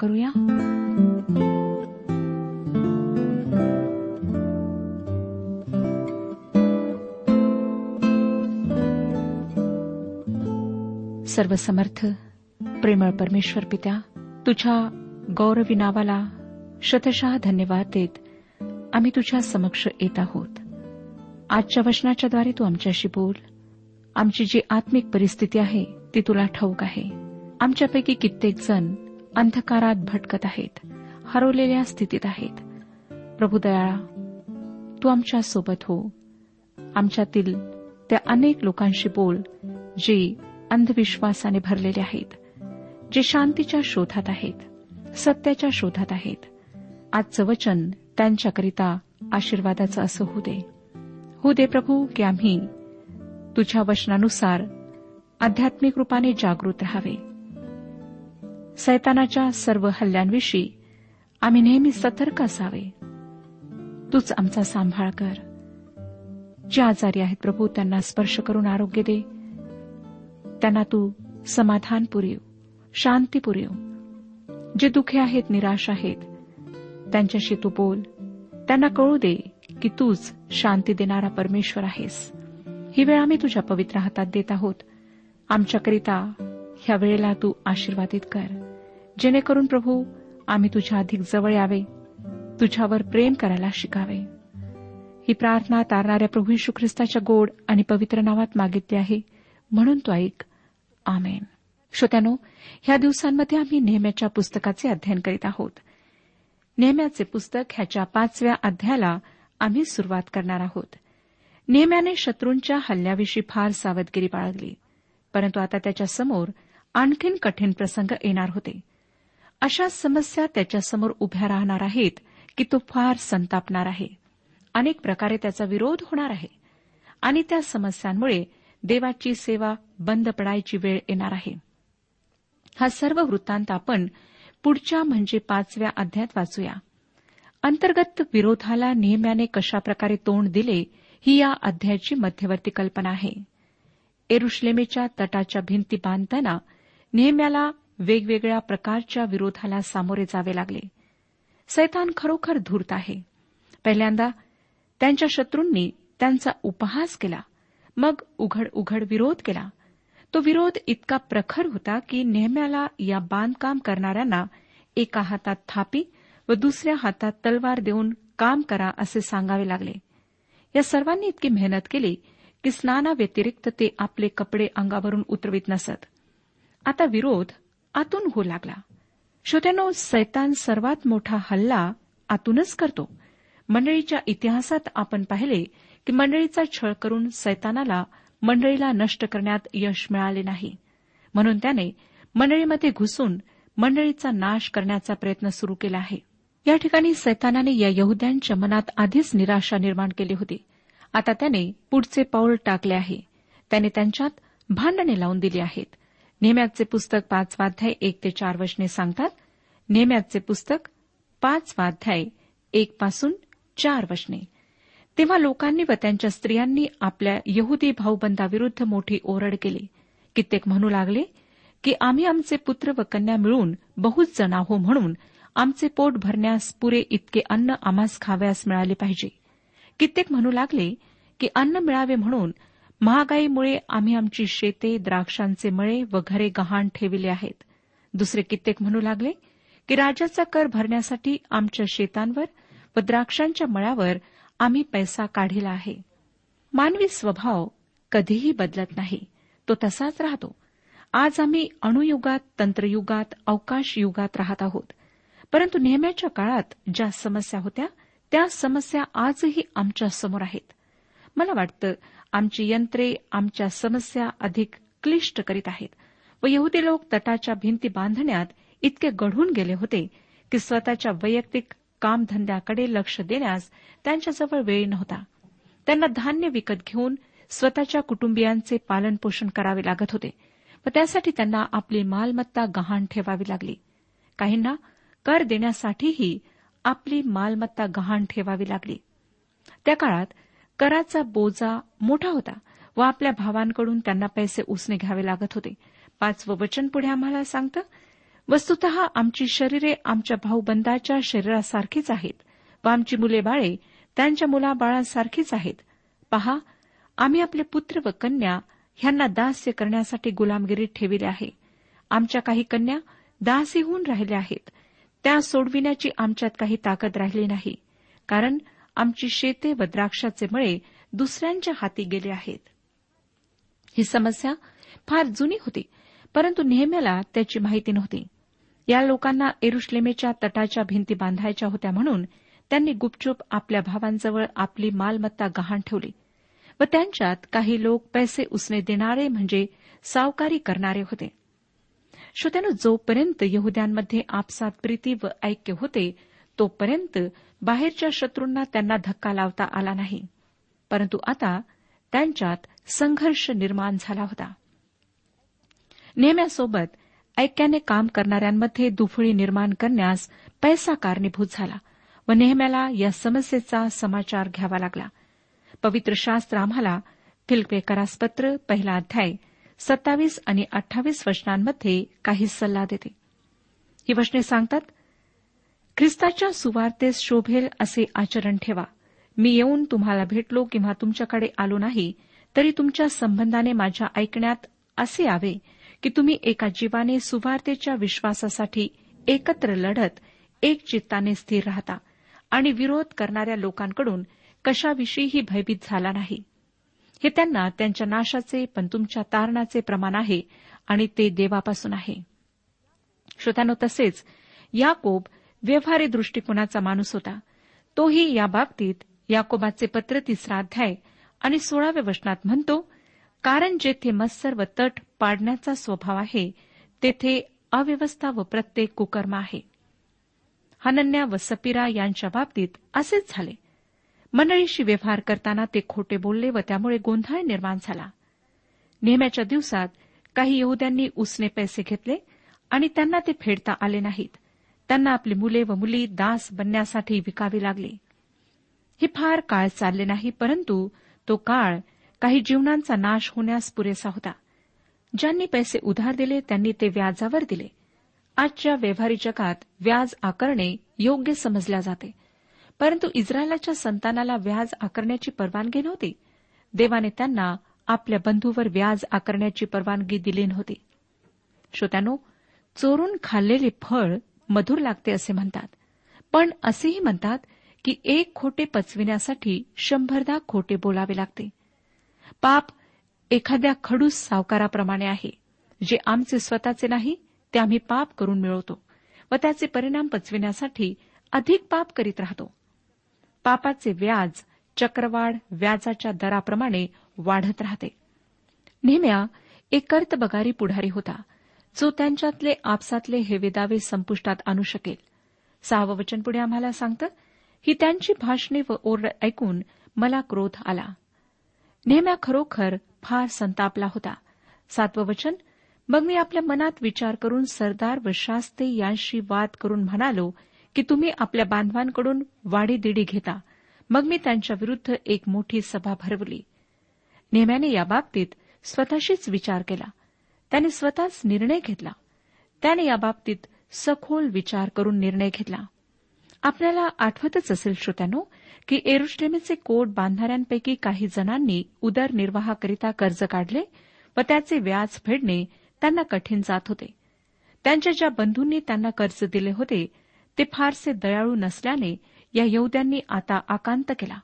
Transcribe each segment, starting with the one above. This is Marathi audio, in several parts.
करूया सर्वसमर्थ प्रेमळ परमेश्वर पित्या तुझ्या गौरवी नावाला शतशः धन्यवाद देत आम्ही तुझ्या समक्ष येत आहोत आजच्या वचनाच्याद्वारे तू आमच्याशी बोल आमची जी आत्मिक परिस्थिती आहे ती तुला ठाऊक आहे आमच्यापैकी कित्येक जण अंधकारात भटकत आहेत हरवलेल्या स्थितीत आहेत दयाळा तू आमच्या सोबत हो आमच्यातील त्या अनेक लोकांशी बोल जे अंधविश्वासाने भरलेले आहेत जे शांतीच्या शोधात आहेत सत्याच्या शोधात आहेत आजचं वचन त्यांच्याकरिता आशीर्वादाचं असं होऊ दे हो दे प्रभू की आम्ही तुझ्या वचनानुसार आध्यात्मिक रूपाने जागृत राहावे सैतानाच्या सर्व हल्ल्यांविषयी आम्ही नेहमी सतर्क असावे तूच आमचा सांभाळ कर जे आजारी आहेत प्रभू त्यांना स्पर्श करून आरोग्य दे त्यांना तू समाधान शांतीपुरीव शांती पुरेव जे दुखे आहेत निराश आहेत त्यांच्याशी तू बोल त्यांना कळू दे की तूच शांती देणारा परमेश्वर आहेस ही वेळ आम्ही तुझ्या पवित्र हातात देत आहोत आमच्याकरिता ह्या वेळेला तू आशीर्वादित कर जेणेकरून प्रभू आम्ही तुझ्या अधिक जवळ यावे तुझ्यावर प्रेम करायला शिकावे ही प्रार्थना तारणाऱ्या प्रभू यशू ख्रिस्ताच्या गोड आणि पवित्र नावात मागितली आहे म्हणून तो ऐक आमेन श्रोत्यानो ह्या दिवसांमध्ये आम्ही नेहम्याच्या पुस्तकाचे अध्ययन करीत आहोत नेहम्याचे पुस्तक ह्याच्या पाचव्या अध्यायाला आम्ही सुरुवात करणार आहोत नेहम्याने शत्रूंच्या हल्ल्याविषयी फार सावधगिरी बाळगली परंतु आता त्याच्यासमोर आणखीन कठीण प्रसंग येणार होते अशा समस्या त्याच्यासमोर उभ्या राहणार आहेत की तो फार संतापणार आहे अनेक प्रकारे त्याचा विरोध होणार आहे आणि त्या समस्यांमुळे देवाची सेवा बंद पडायची वेळ येणार आहे हा सर्व वृत्तांत आपण पुढच्या म्हणजे पाचव्या अध्यायात वाचूया अंतर्गत विरोधाला नेहम्याने कशाप्रकारे तोंड दिले ही या अध्यायाची मध्यवर्ती कल्पना आहे एरुश्लेमेच्या तटाच्या भिंती बांधताना नेहम्याला वेगवेगळ्या प्रकारच्या विरोधाला सामोरे जावे लागले सैतान खरोखर धूर्त आहे पहिल्यांदा त्यांच्या शत्रूंनी त्यांचा उपहास केला मग उघड उघड विरोध केला तो विरोध इतका प्रखर होता की नेहम्याला या बांधकाम करणाऱ्यांना एका हातात थापी व दुसऱ्या हातात तलवार देऊन काम करा असे सांगावे लागले या सर्वांनी इतकी मेहनत केली की स्नानाव्यतिरिक्त ते आपले कपडे अंगावरून उतरवित नसत आता विरोध आतून होऊ लागला श्रोत्यानो सैतान सर्वात मोठा हल्ला आतूनच करतो मंडळीच्या इतिहासात आपण पाहिले की मंडळीचा छळ करून सैतानाला मंडळीला नष्ट करण्यात यश मिळाले नाही म्हणून त्याने मंडळीमध्ये घुसून मंडळीचा नाश करण्याचा प्रयत्न सुरू केला आहे या ठिकाणी सैतानाने या यहद्यांच्या मनात आधीच निराशा निर्माण केली होती आता त्याने पुढचे पाऊल टाकले आहे त्याने त्यांच्यात भांडणे लावून दिली आहेत नेहम्याचे पुस्तक वाध्याय एक ते चार वचने सांगतात नेहम्याचे पुस्तक पाचवाध्याय एक पासून चार वचने तेव्हा लोकांनी व त्यांच्या स्त्रियांनी आपल्या यहुदी भाऊबंदाविरुद्ध मोठी ओरड केली कित्येक म्हणू लागले की आम्ही आमचे पुत्र व कन्या मिळून बहुच जण आहो म्हणून आमचे पोट भरण्यास पुरे इतके अन्न आम्हास खाव्यास मिळाले पाहिजे कित्येक म्हणू लागले की अन्न मिळावे म्हणून महागाईमुळे आम्ही आमची शेते द्राक्षांचे मळे व घरे गहाण ठेविले आहेत दुसरे कित्येक म्हणू लागले की राजाचा कर भरण्यासाठी आमच्या शेतांवर व द्राक्षांच्या मळ्यावर आम्ही पैसा काढिला आहे मानवी स्वभाव कधीही बदलत नाही तो तसाच राहतो आज आम्ही अणुयुगात तंत्रयुगात अवकाश युगात राहत आहोत परंतु नेहमीच्या काळात ज्या समस्या होत्या त्या समस्या आजही आमच्या समोर आहेत मला वाटतं आमची यंत्रे आमच्या समस्या अधिक क्लिष्ट करीत आहेत व यहुदी लोक तटाच्या भिंती बांधण्यात इतके गढून गेले होते की स्वतःच्या वैयक्तिक कामधंद्याकडे लक्ष देण्यास त्यांच्याजवळ वेळ नव्हता त्यांना धान्य विकत घेऊन स्वतःच्या कुटुंबियांचे पालनपोषण करावे लागत होते व त्यासाठी त्यांना आपली मालमत्ता गहाण ठेवावी लागली काहींना कर देण्यासाठीही आपली मालमत्ता गहाण ठेवावी लागली त्या काळात कराचा बोजा मोठा होता व आपल्या भावांकडून त्यांना पैसे उसने घ्यावे लागत होते पाचवं वचन पुढे आम्हाला सांगतं वस्तुत आमची शरीरे आमच्या भाऊबंदाच्या शरीरासारखीच आहेत व आमची मुले बाळे त्यांच्या मुलाबाळांसारखीच आहेत पहा आम्ही आपले पुत्र व कन्या ह्यांना दास्य करण्यासाठी गुलामगिरीत ठेविले आहे आमच्या काही कन्या दासीहून राहिल्या आहेत त्या सोडविण्याची आमच्यात काही ताकद राहिली नाही कारण आमची शेते व द्राक्षाचे मळे दुसऱ्यांच्या हाती गेले आहेत ही समस्या फार जुनी होती परंतु नेहम्याला त्याची माहिती नव्हती या लोकांना एरुश्लेमेच्या तटाच्या भिंती बांधायच्या होत्या म्हणून त्यांनी गुपचूप आपल्या भावांजवळ आपली मालमत्ता गहाण ठेवली व त्यांच्यात काही लोक पैसे उसने देणारे म्हणजे सावकारी करणारे होते श्रोत्यानं जोपर्यंत यहद्यांमध्ये आपसात प्रीती व ऐक्य होते तोपर्यंत बाहेरच्या शत्रूंना त्यांना धक्का लावता आला नाही परंतु आता त्यांच्यात संघर्ष निर्माण झाला होता नेहम्यासोबत ऐक्याने काम करणाऱ्यांमध्ये दुफळी निर्माण करण्यास पैसा कारणीभूत झाला व नेहम्याला या समस्येचा समाचार घ्यावा लागला पवित्र शास्त्र आम्हाला पत्र पहिला अध्याय सत्तावीस आणि अठ्ठावीस वचनांमध्ये काही सल्ला देते ही वचने सांगतात ख्रिस्ताच्या सुवार्तेस शोभेल असे आचरण ठेवा मी येऊन तुम्हाला भेटलो किंवा तुमच्याकडे आलो नाही तरी तुमच्या संबंधाने माझ्या ऐकण्यात असे आवे की तुम्ही एका जीवाने सुवार्तेच्या विश्वासासाठी एकत्र लढत एक चित्ताने स्थिर राहता आणि विरोध करणाऱ्या लोकांकडून कशाविषयीही भयभीत झाला नाही हे त्यांना त्यांच्या नाशाचे पण तुमच्या तारणाचे प्रमाण आहे आणि ते देवापासून आहे श्रोत्यानो तसेच याकोब व्यवहारी दृष्टिकोनाचा माणूस होता तोही या बाबतीत याकोबाचे पत्र तिसरा अध्याय आणि सोळाव्या वचनात म्हणतो कारण जेथे मत्सर व तट पाडण्याचा स्वभाव आहे तेथे अव्यवस्था व प्रत्येक कुकर्म आहे हनन्या व सपिरा यांच्या बाबतीत असेच झाले मंडळीशी व्यवहार करताना ते खोटे बोलले व त्यामुळे गोंधळ निर्माण झाला नेहमीच्या दिवसात काही यहद्यांनी उसने पैसे घेतले आणि त्यांना ते फेडता आले नाहीत त्यांना आपली मुले व मुली दास बनण्यासाठी विकावी लागली हे फार काळ चालले नाही परंतु तो काळ काही जीवनांचा नाश होण्यास पुरेसा होता ज्यांनी पैसे उधार दिले त्यांनी ते व्याजावर दिले आजच्या व्यवहारी जगात व्याज आकारणे योग्य समजल्या जाते परंतु इस्रायलाच्या संतानाला व्याज आकारण्याची परवानगी नव्हती देवाने त्यांना आपल्या बंधूवर व्याज आकारण्याची परवानगी दिली नव्हती श्रोत्यानो चोरून खाल्लेले फळ मधुर लागते असे म्हणतात पण असेही म्हणतात की एक खोटे पचविण्यासाठी शंभरदा खोटे बोलावे लागते पाप एखाद्या खडूस सावकाराप्रमाणे आहे जे आमचे स्वतःचे नाही ते आम्ही पाप करून मिळवतो व त्याचे परिणाम पचविण्यासाठी अधिक पाप करीत राहतो पापाचे व्याज चक्रवाढ व्याजाच्या दराप्रमाणे वाढत राहते नेहम्या एक कर्तबगारी पुढारी होता जो त्यांच्यातले आपसातले हे वेदावे संपुष्टात आणू शकेल सहावं वचन पुढे आम्हाला सांगतं ही त्यांची भाषणे व ओरड ऐकून मला क्रोध आला नेहम्या खरोखर फार संतापला होता सातवं वचन मग मी आपल्या मनात विचार करून सरदार व शास्ते यांशी वाद करून म्हणालो की तुम्ही आपल्या बांधवांकडून वाढीदिडी घेता मग मी त्यांच्याविरुद्ध एक मोठी सभा भरवली नेहम्याने याबाबतीत स्वतःशीच विचार केला त्याने स्वतःच निर्णय घेतला त्याने याबाबतीत सखोल विचार करून निर्णय घेतला आपल्याला आठवतच असेल श्रोत्यानो की एरोस्टेमेचे कोट बांधणाऱ्यांपैकी काही जणांनी उदरनिर्वाहाकरिता कर्ज काढले व त्याचे व्याज फेडणे त्यांना कठीण जात होते त्यांच्या ज्या बंधूंनी त्यांना कर्ज दिले होते ते फारसे दयाळू नसल्याने या यहद्यांनी आता आकांत केला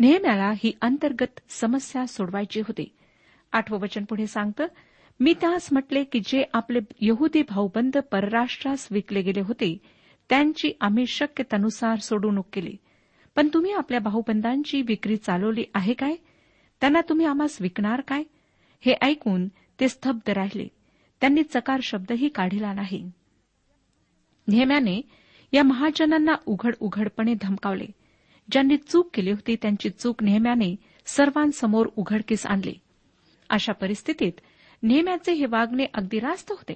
नेहम्याला ही अंतर्गत समस्या सोडवायची होती आठवं वचन पुढे सांगतं मी त्यास म्हटले की जे आपले यहुदी भाऊबंद परराष्ट्रास विकले गेले होते त्यांची आम्ही शक्यतानुसार सोडवणूक केली पण तुम्ही आपल्या भाऊबंदांची विक्री चालवली आहे काय त्यांना तुम्ही आम्हास विकणार काय हे ऐकून ते स्तब्ध राहिले त्यांनी चकार शब्दही काढिला नाही नेहम्याने या महाजनांना उघड उघडपणे धमकावले ज्यांनी चूक केली होती त्यांची चूक नेहम्याने सर्वांसमोर उघडकीस आणली अशा परिस्थितीत नेहम्याचे हे वागणे अगदी रास्त होते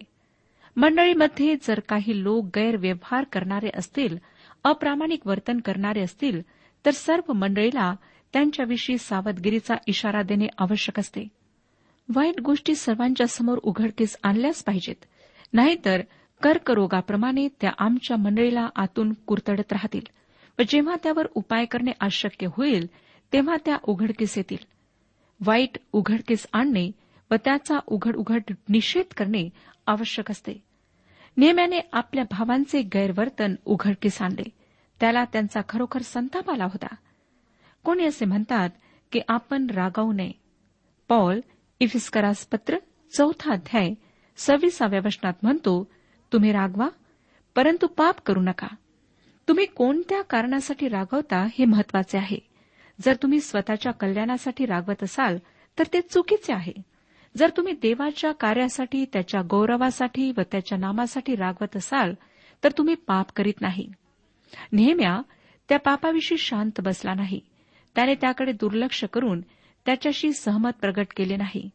मंडळीमध्ये जर काही लोक गैरव्यवहार करणारे असतील अप्रामाणिक वर्तन करणारे असतील तर सर्व मंडळीला त्यांच्याविषयी सावधगिरीचा इशारा देणे आवश्यक असते वाईट गोष्टी सर्वांच्या समोर उघडकीस आणल्याच पाहिजेत नाहीतर कर्करोगाप्रमाणे त्या आमच्या मंडळीला आतून कुरतडत राहतील व जेव्हा त्यावर उपाय करणे अशक्य होईल तेव्हा त्या उघडकीस येतील वाईट उघडकीस आणणे व त्याचा उघड उघड निषेध करणे आवश्यक असते नेहम्याने आपल्या भावांचे गैरवर्तन उघडकीस आणले त्याला त्यांचा खरोखर संताप आला होता कोणी असे म्हणतात की आपण रागवू नये पॉल इफिस्करास पत्र चौथा अध्याय सव्वीसाव्या वचनात म्हणतो तुम्ही रागवा परंतु पाप करू नका तुम्ही कोणत्या कारणासाठी रागवता हे महत्वाचे आहे जर तुम्ही स्वतःच्या कल्याणासाठी रागवत असाल तर ते चुकीचे आहे जर तुम्ही देवाच्या कार्यासाठी त्याच्या गौरवासाठी व त्याच्या नामासाठी रागवत असाल तर तुम्ही पाप करीत नाही नेहम्या त्या पापाविषयी शांत बसला नाही त्याने त्याकडे दुर्लक्ष करून त्याच्याशी सहमत प्रगट केले नाही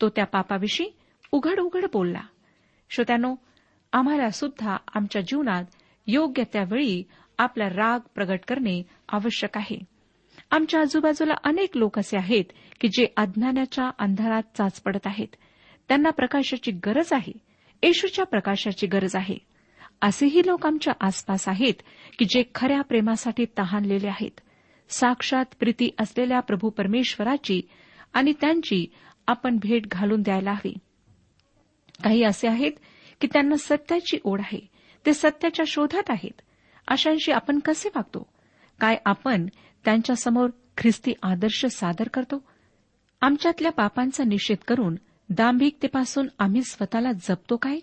तो त्या पापाविषयी उघड उघड बोलला श्रोत्यानो आम्हाला सुद्धा आमच्या जीवनात योग्य त्यावेळी आपला राग प्रगट करणे आवश्यक आहे आमच्या आजूबाजूला अनेक लोक असे आहेत की जे अज्ञानाच्या अंधारात चाच पडत आहेत त्यांना प्रकाशाची गरज आहे येशूच्या प्रकाशाची गरज आहे असेही लोक आमच्या आसपास आहेत की जे खऱ्या प्रेमासाठी तहानलेले आहेत साक्षात प्रीती असलेल्या प्रभू परमेश्वराची आणि त्यांची आपण भेट घालून द्यायला हवी काही असे आहेत की त्यांना सत्याची ओढ आहे ते सत्याच्या शोधात आहेत अशांशी आपण कसे वागतो काय आपण त्यांच्यासमोर ख्रिस्ती आदर्श सादर करतो आमच्यातल्या पापांचा निषेध करून दांभिकतेपासून आम्ही स्वतःला जपतो काय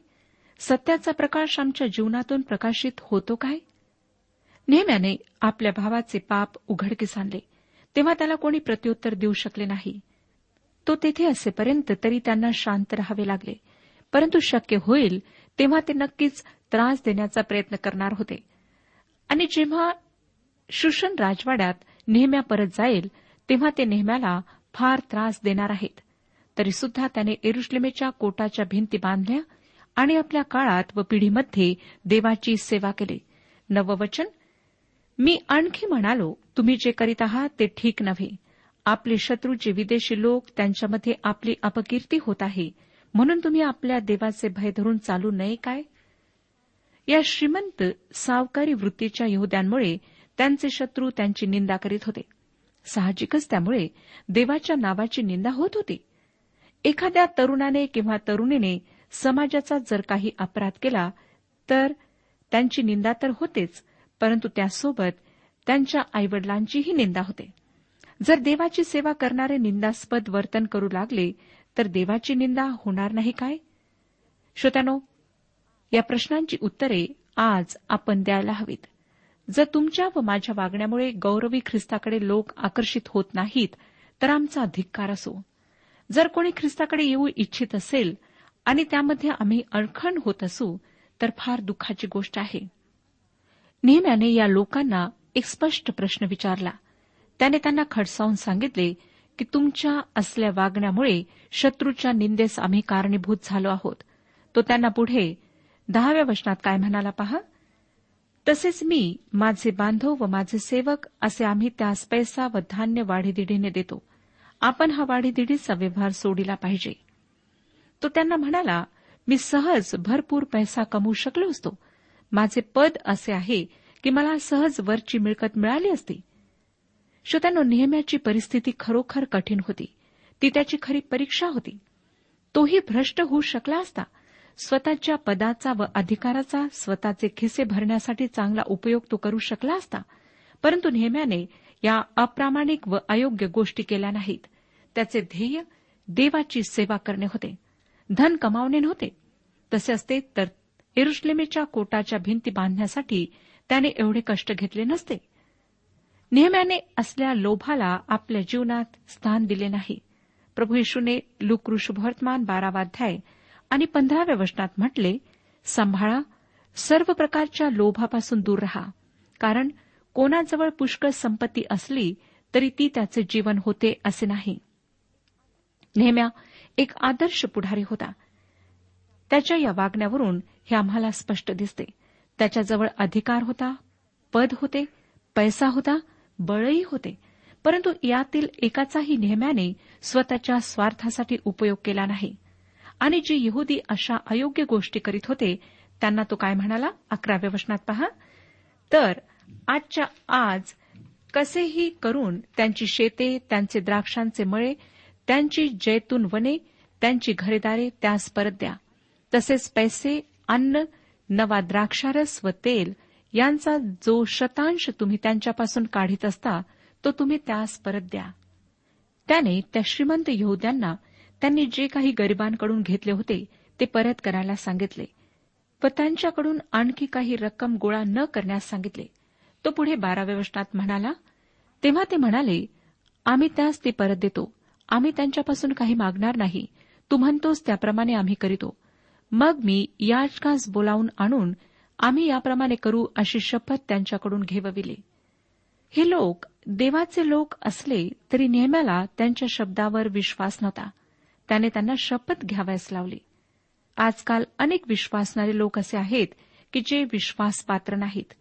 सत्याचा प्रकाश आमच्या जीवनातून प्रकाशित होतो काय नेहम्याने आपल्या भावाचे पाप उघडकीस आणले तेव्हा त्याला कोणी प्रत्युत्तर देऊ शकले नाही तो तेथे असेपर्यंत तरी त्यांना शांत राहावे लागले परंतु शक्य होईल तेव्हा ते नक्कीच त्रास देण्याचा प्रयत्न करणार होते आणि जेव्हा शुषण राजवाड्यात नेहम्या परत जाईल तेव्हा ते नेहम्याला फार त्रास देणार आहेत तरीसुद्धा त्याने एरुश्लेमेच्या कोटाच्या भिंती बांधल्या आणि आपल्या काळात व पिढीमध्ये देवाची सेवा केली नववचन मी आणखी म्हणालो तुम्ही जे करीत आहात ते ठीक नव्हे आपले शत्रू जे विदेशी लोक त्यांच्यामध्ये आपली अपकीर्ती होत आहे म्हणून तुम्ही आपल्या देवाचे भय धरून चालू नये काय या श्रीमंत सावकारी वृत्तीच्या यहद्यांमुळे त्यांचे शत्रू त्यांची निंदा करीत होते साहजिकच त्यामुळे देवाच्या नावाची निंदा होत होती एखाद्या तरुणाने किंवा तरुणीने समाजाचा जर काही अपराध केला तर त्यांची निंदा तर होतेच परंतु त्यासोबत त्यांच्या आईवडिलांचीही निंदा होते जर देवाची सेवा करणारे निंदास्पद वर्तन करू लागले तर देवाची निंदा होणार नाही काय श्रोत्यानो या प्रश्नांची उत्तरे आज आपण द्यायला हवीत जर तुमच्या व माझ्या वागण्यामुळे गौरवी ख्रिस्ताकडे लोक आकर्षित होत नाहीत तर आमचा अधिकार असो जर कोणी ख्रिस्ताकडे येऊ इच्छित असेल आणि त्यामध्ये आम्ही अडखण होत असू तर फार दुःखाची गोष्ट आहे नेहम्याने या लोकांना एक स्पष्ट प्रश्न विचारला त्याने त्यांना खडसावून सांगितले की तुमच्या असल्या वागण्यामुळे शत्रूच्या निंदेस आम्ही कारणीभूत झालो आहोत तो त्यांना पुढे दहाव्या वचनात काय म्हणाला पहा तसेच मी माझे बांधव व माझे सेवक असे आम्ही त्यास पैसा व धान्य वाढीदिढीने देतो आपण हा वाढीदिढीचा व्यवहार सोडिला पाहिजे तो त्यांना म्हणाला मी सहज भरपूर पैसा कमवू शकलो असतो माझे पद असे आहे की मला सहज वरची मिळकत मिळाली असती श्रोत्यानो नेहम्याची परिस्थिती खरोखर कठीण होती ती त्याची खरी परीक्षा होती तोही भ्रष्ट होऊ शकला असता स्वतःच्या पदाचा व अधिकाराचा स्वतःचे खिसे भरण्यासाठी चांगला उपयोग तो करू शकला असता परंतु नेहम्याने या अप्रामाणिक व अयोग्य गोष्टी केल्या नाहीत त्याचे ध्येय देवाची सेवा करणे होते धन कमावणे नव्हते तसे असते तर एरुश्लेमेच्या कोटाच्या भिंती बांधण्यासाठी त्याने एवढे कष्ट घेतले नसते नेहम्याने असल्या लोभाला आपल्या जीवनात स्थान दिले नाही प्रभू येशूने लुकृषुभवर्तमान बारावाध्याय आणि पंधराव्या वचनात म्हटले सांभाळा सर्व प्रकारच्या लोभापासून दूर रहा कारण कोणाजवळ पुष्कळ संपत्ती असली तरी ती त्याचे जीवन होते असे नाही नेहम्या एक आदर्श पुढारी होता त्याच्या या वागण्यावरून हे आम्हाला स्पष्ट दिसते त्याच्याजवळ अधिकार होता पद होते पैसा होता बळही होते परंतु यातील एकाचाही नेहम्याने स्वतःच्या स्वार्थासाठी उपयोग केला नाही आणि जे यहुदी अशा अयोग्य गोष्टी करीत होते त्यांना तो काय म्हणाला अकराव्या वचनात पहा तर आजच्या आज कसेही करून त्यांची शेते त्यांचे द्राक्षांचे मळे त्यांची जैतून वने त्यांची घरेदारे त्यास परत द्या तसेच पैसे अन्न नवा द्राक्षारस व तेल यांचा जो शतांश तुम्ही त्यांच्यापासून काढीत असता तो तुम्ही त्यास परत द्या त्याने त्या श्रीमंत यहुद्यांना त्यांनी जे काही गरिबांकडून घेतले होते ते परत करायला सांगितले व त्यांच्याकडून आणखी काही रक्कम गोळा न करण्यास सांगितले तो पुढे बाराव्या वचनात म्हणाला तेव्हा ते म्हणाले आम्ही त्यास ते परत देतो आम्ही त्यांच्यापासून काही मागणार नाही तू म्हणतोस त्याप्रमाणे आम्ही करीतो मग मी याचकास बोलावून आणून आम्ही याप्रमाणे करू अशी शपथ त्यांच्याकडून घेवविली हे लोक देवाचे लोक असले तरी नेहम्याला त्यांच्या शब्दावर विश्वास नव्हता त्याने त्यांना शपथ घ्यावयास लावली आजकाल अनेक विश्वासणारे लोक असे आहेत की जे विश्वासपात्र नाहीत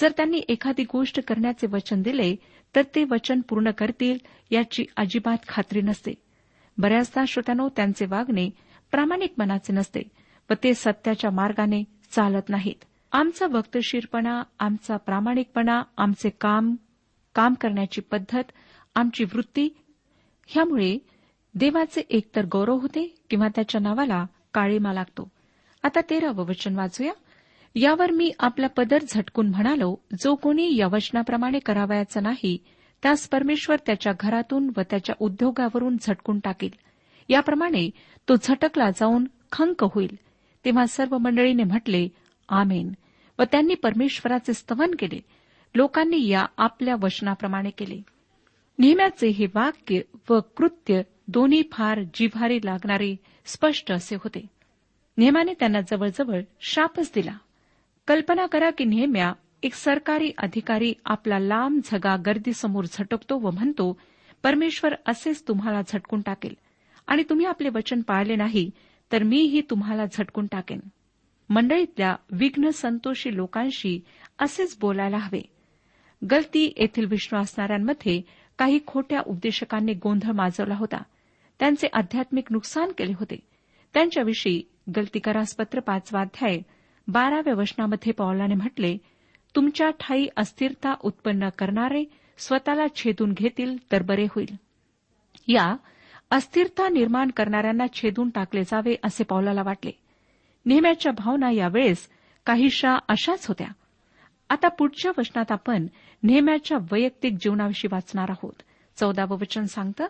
जर त्यांनी एखादी गोष्ट करण्याचे वचन दिले तर ते वचन पूर्ण करतील याची अजिबात खात्री नसते बऱ्याचदा श्रोत्यानो त्यांचे वागणे प्रामाणिक मनाचे नसते व ते सत्याच्या मार्गाने चालत नाहीत आमचा वक्तशीरपणा आमचा प्रामाणिकपणा आमचे काम काम करण्याची पद्धत आमची वृत्ती ह्यामुळे देवाचे एकतर गौरव होते किंवा त्याच्या नावाला काळीमा लागतो आता तेरावं वचन वाचूया यावर मी आपला पदर झटकून म्हणालो जो कोणी या वचनाप्रमाणे करावयाचा नाही त्यास परमेश्वर त्याच्या घरातून व त्याच्या उद्योगावरून झटकून टाकेल याप्रमाणे तो झटकला जाऊन खंक होईल तेव्हा सर्व मंडळीने म्हटले आमेन व त्यांनी परमेश्वराचे स्तवन केले लोकांनी या आपल्या वचनाप्रमाणे केले नेहम्याचे हे वाक्य व कृत्य दोन्ही फार जिव्हारी लागणारे स्पष्ट असे होते नेहम्याने त्यांना जवळजवळ शापच दिला कल्पना करा की नेहम्या एक सरकारी अधिकारी आपला लांब झगा गर्दीसमोर झटकतो व म्हणतो परमेश्वर असेच तुम्हाला झटकून टाकेल आणि तुम्ही आपले वचन पाळले नाही तर मीही तुम्हाला झटकून टाकेन मंडळीतल्या विघ्न संतोषी लोकांशी असेच बोलायला हवे गलती येथील विश्वासणाऱ्यांमध्ये काही खोट्या उपदेशकांनी गोंधळ माजवला होता त्यांचे आध्यात्मिक नुकसान केले होते त्यांच्याविषयी गलतीकारासपत्र पाचवा अध्याय बाराव्या वचनामध्ये पौलाने म्हटले तुमच्या ठाई अस्थिरता उत्पन्न करणारे स्वतःला छेदून घेतील तर बरे होईल या अस्थिरता निर्माण करणाऱ्यांना छेदून टाकले जावे असे पौलाला वाटले नेहम्याच्या भावना यावेळेस काहीशा अशाच होत्या आता पुढच्या वचनात आपण नेहम्याच्या वैयक्तिक जीवनाविषयी वाचणार आहोत चौदावं वचन सांगतं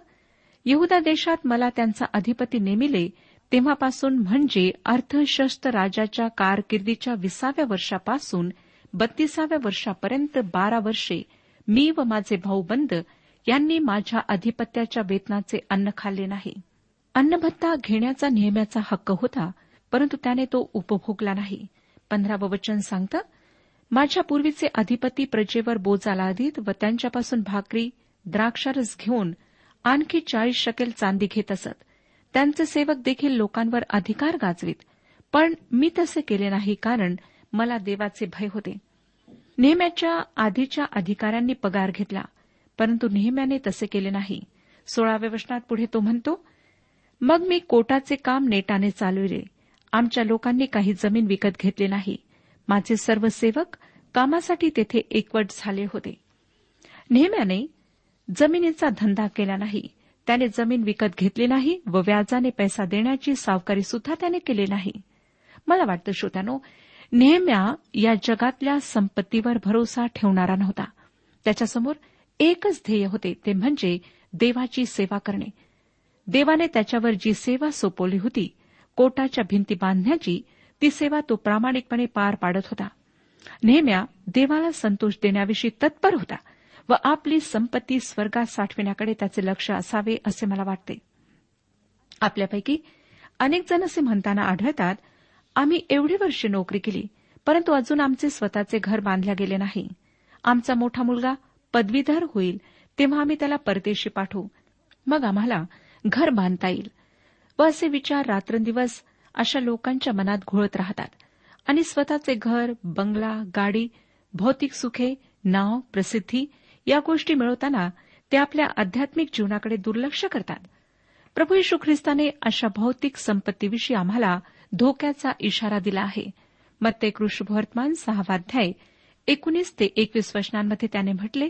यहदा देशात मला त्यांचा अधिपती नेमिले तेव्हापासून म्हणजे अर्थशस्त्र राजाच्या कारकिर्दीच्या विसाव्या वर्षापासून बत्तीसाव्या वर्षापर्यंत बारा वर्षे मी व माझे भाऊ बंद यांनी माझ्या अधिपत्याच्या वेतनाचे अन्न खाल्ले नाही अन्नभत्ता घेण्याचा नियमाचा हक्क होता परंतु त्याने तो उपभोगला नाही पंधरावं वचन सांगतं माझ्या पूर्वीचे अधिपती प्रजेवर बोज आला आधीत व त्यांच्यापासून भाकरी द्राक्षारस घेऊन आणखी चाळीस शकेल चांदी घेत असत त्यांचे सेवक देखील लोकांवर अधिकार गाजवीत पण मी तसे केले नाही कारण मला देवाचे भय होते नेहम्याच्या आधीच्या अधिकाऱ्यांनी पगार घेतला परंतु नेहम्याने तसे केले नाही सोळाव्या वचनात पुढे तो म्हणतो मग मी कोटाचे काम नेटाने चालविले आमच्या लोकांनी काही जमीन विकत घेतले नाही माझे सर्व सेवक कामासाठी तेथे एकवट झाले होते नेहम्याने जमिनीचा धंदा केला नाही त्याने जमीन विकत घेतली नाही व व्याजाने पैसा देण्याची सावकारी सुद्धा त्याने केली नाही मला वाटतं श्रोत्यानो नेहम्या या जगातल्या संपत्तीवर भरोसा ठेवणारा नव्हता त्याच्यासमोर एकच ध्येय होते ते म्हणजे देवाची सेवा करणे देवाने त्याच्यावर जी सेवा सोपवली होती कोटाच्या भिंती बांधण्याची ती सेवा तो प्रामाणिकपणे पार पाडत होता नेहम्या देवाला संतोष देण्याविषयी तत्पर होता व आपली संपत्ती स्वर्गात साठविण्याकडे त्याचे लक्ष असावे असे मला वाटते आपल्यापैकी अनेक जण असे म्हणताना आढळतात आम्ही एवढी वर्षे नोकरी केली परंतु अजून आमचे स्वतःचे घर बांधले गेले नाही आमचा मोठा मुलगा पदवीधर होईल तेव्हा आम्ही त्याला परदेशी पाठवू मग आम्हाला घर बांधता येईल व असे विचार रात्रंदिवस अशा लोकांच्या मनात घोळत राहतात आणि स्वतःचे घर बंगला गाडी भौतिक सुखे नाव प्रसिद्धी या गोष्टी मिळवताना ते आपल्या आध्यात्मिक जीवनाकडे दुर्लक्ष करतात प्रभू यशू ख्रिस्ताने अशा भौतिक संपत्तीविषयी आम्हाला धोक्याचा इशारा दिला आहे मत्ते कृष्णभवर्तमान सहावाध्याय एकोणीस ते एकवीस वचनांमध्ये त्याने म्हटले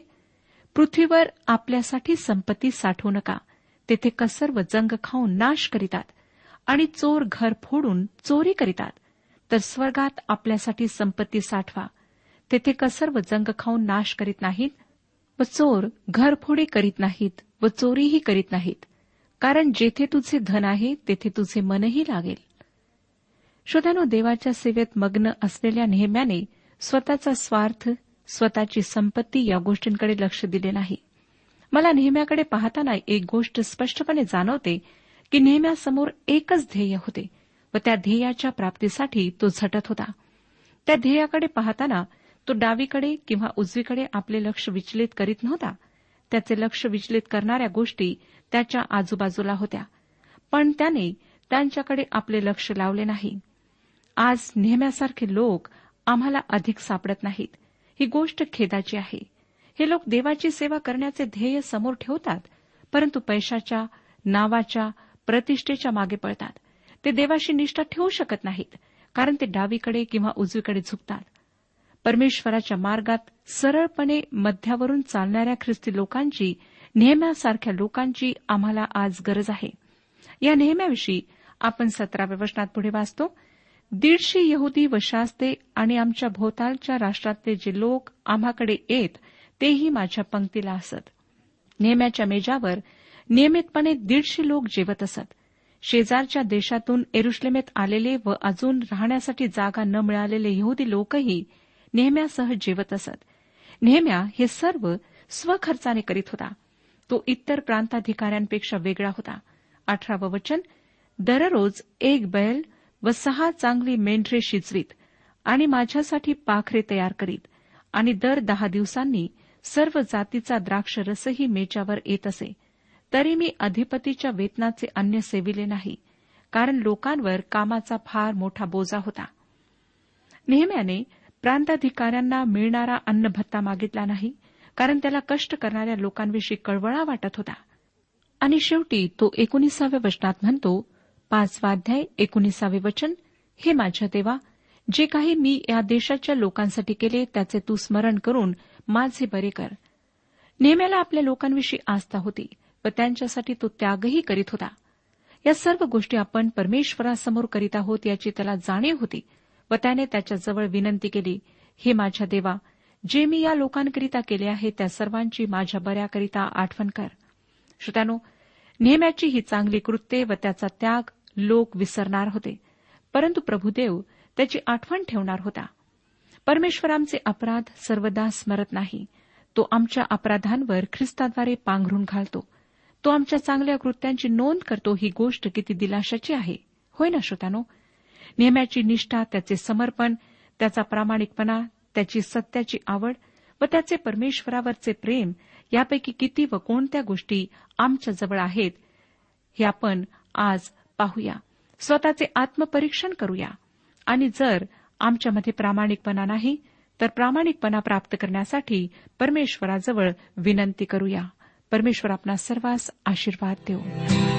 पृथ्वीवर आपल्यासाठी संपत्ती साठवू नका तेथे व जंग खाऊन नाश करीतात आणि चोर घर फोडून चोरी करीतात तर स्वर्गात आपल्यासाठी संपत्ती साठवा तेथे व जंग खाऊन नाश करीत नाहीत व चोर घरफोडे करीत नाहीत व चोरीही करीत नाहीत कारण जेथे तुझे धन आहे तेथे तुझे मनही लागेल श्रोत्यानो देवाच्या सेवेत मग्न असलेल्या नेहम्याने स्वतःचा स्वार्थ स्वतःची संपत्ती या गोष्टींकडे लक्ष दिले नाही मला नेहम्याकडे पाहताना एक गोष्ट स्पष्टपणे जाणवते की नेहम्यासमोर एकच ध्येय होते व त्या ध्येयाच्या प्राप्तीसाठी तो झटत होता त्या ध्येयाकडे पाहताना तो डावीकडे किंवा उजवीकडे आपले लक्ष विचलित करीत नव्हता त्याचे लक्ष विचलित करणाऱ्या गोष्टी त्याच्या आजूबाजूला होत्या पण त्याने त्यांच्याकडे आपले लक्ष लावले नाही आज नेहम्यासारखे लोक आम्हाला अधिक सापडत नाहीत ही गोष्ट खेदाची आहे हे लोक देवाची सेवा करण्याचे ध्येय समोर ठेवतात परंतु पैशाच्या नावाच्या प्रतिष्ठेच्या मागे पळतात ते देवाशी निष्ठा ठेवू शकत नाहीत कारण ते डावीकडे किंवा उजवीकडे झुकतात परमेश्वराच्या मार्गात सरळपणे मध्यावरून चालणाऱ्या ख्रिस्ती लोकांची नेहम्यासारख्या लोकांची आम्हाला आज गरज आहे या नेहम्याविषयी आपण सतराव्या वचनात पुढे वाचतो दीडशे यहुदी व शास्ते आणि आमच्या भोवतालच्या राष्ट्रातले जे लोक आम्हाकडे येत तेही माझ्या पंक्तीला असत नेहम्याच्या मेजावर नियमितपणे दीडशे लोक जेवत असत शेजारच्या देशातून एरुश्लेमेत आलेले व अजून राहण्यासाठी जागा न मिळालेले यहुदी लोकही नेहम्यासह जेवत असत नेहम्या हे सर्व स्वखर्चाने करीत होता तो इतर प्रांताधिकाऱ्यांपेक्षा वेगळा होता अठरावं वचन दररोज एक बैल व सहा चांगली मेंढरे शिजवीत आणि माझ्यासाठी पाखरे तयार करीत आणि दर दहा दिवसांनी सर्व जातीचा द्राक्ष रसही मेच्यावर येत असे तरी मी अधिपतीच्या वेतनाचे अन्य सेविले नाही कारण लोकांवर कामाचा फार मोठा बोजा होता नेहम्याने प्रांताधिकाऱ्यांना मिळणारा अन्न भत्ता मागितला नाही कारण त्याला कष्ट करणाऱ्या लोकांविषयी कळवळा वाटत होता आणि शेवटी तो एकोणीसाव्या वचनात म्हणतो पाचवा अध्याय एकोणीसावे वचन हे माझ्या देवा जे काही मी या देशाच्या लोकांसाठी केले त्याचे तू स्मरण करून माझे बरे कर नेहम्याला आपल्या लोकांविषयी आस्था होती व त्यांच्यासाठी तो त्यागही करीत होता या सर्व गोष्टी आपण परमेश्वरासमोर करीत आहोत याची त्याला जाणीव होती व त्याने त्याच्याजवळ विनंती केली हे माझ्या देवा जे मी या लोकांकरिता केले आहे त्या सर्वांची माझ्या बऱ्याकरिता आठवण कर श्रोत्यानो नेहम्याची ही चांगली कृत्ये व त्याचा त्याग लोक विसरणार होते परंतु प्रभुदेव त्याची आठवण ठेवणार होता परमेश्वर अपराध सर्वदा स्मरत नाही तो आमच्या अपराधांवर ख्रिस्ताद्वारे पांघरून घालतो तो आमच्या चांगल्या कृत्यांची नोंद करतो ही गोष्ट किती दिलाशाची आहे होय ना श्रोत्यानो नेहम्याची निष्ठा त्याचे समर्पण त्याचा प्रामाणिकपणा त्याची सत्याची आवड व त्याचे परमेश्वरावरचे प्रेम यापैकी किती व कोणत्या गोष्टी आमच्याजवळ आहेत हे आपण आज पाहूया स्वतःचे आत्मपरीक्षण करूया आणि जर आमच्यामध्ये प्रामाणिकपणा नाही तर प्रामाणिकपणा प्राप्त करण्यासाठी परमेश्वराजवळ विनंती करूया परमेश्वर आपला सर्वांस आशीर्वाद देऊ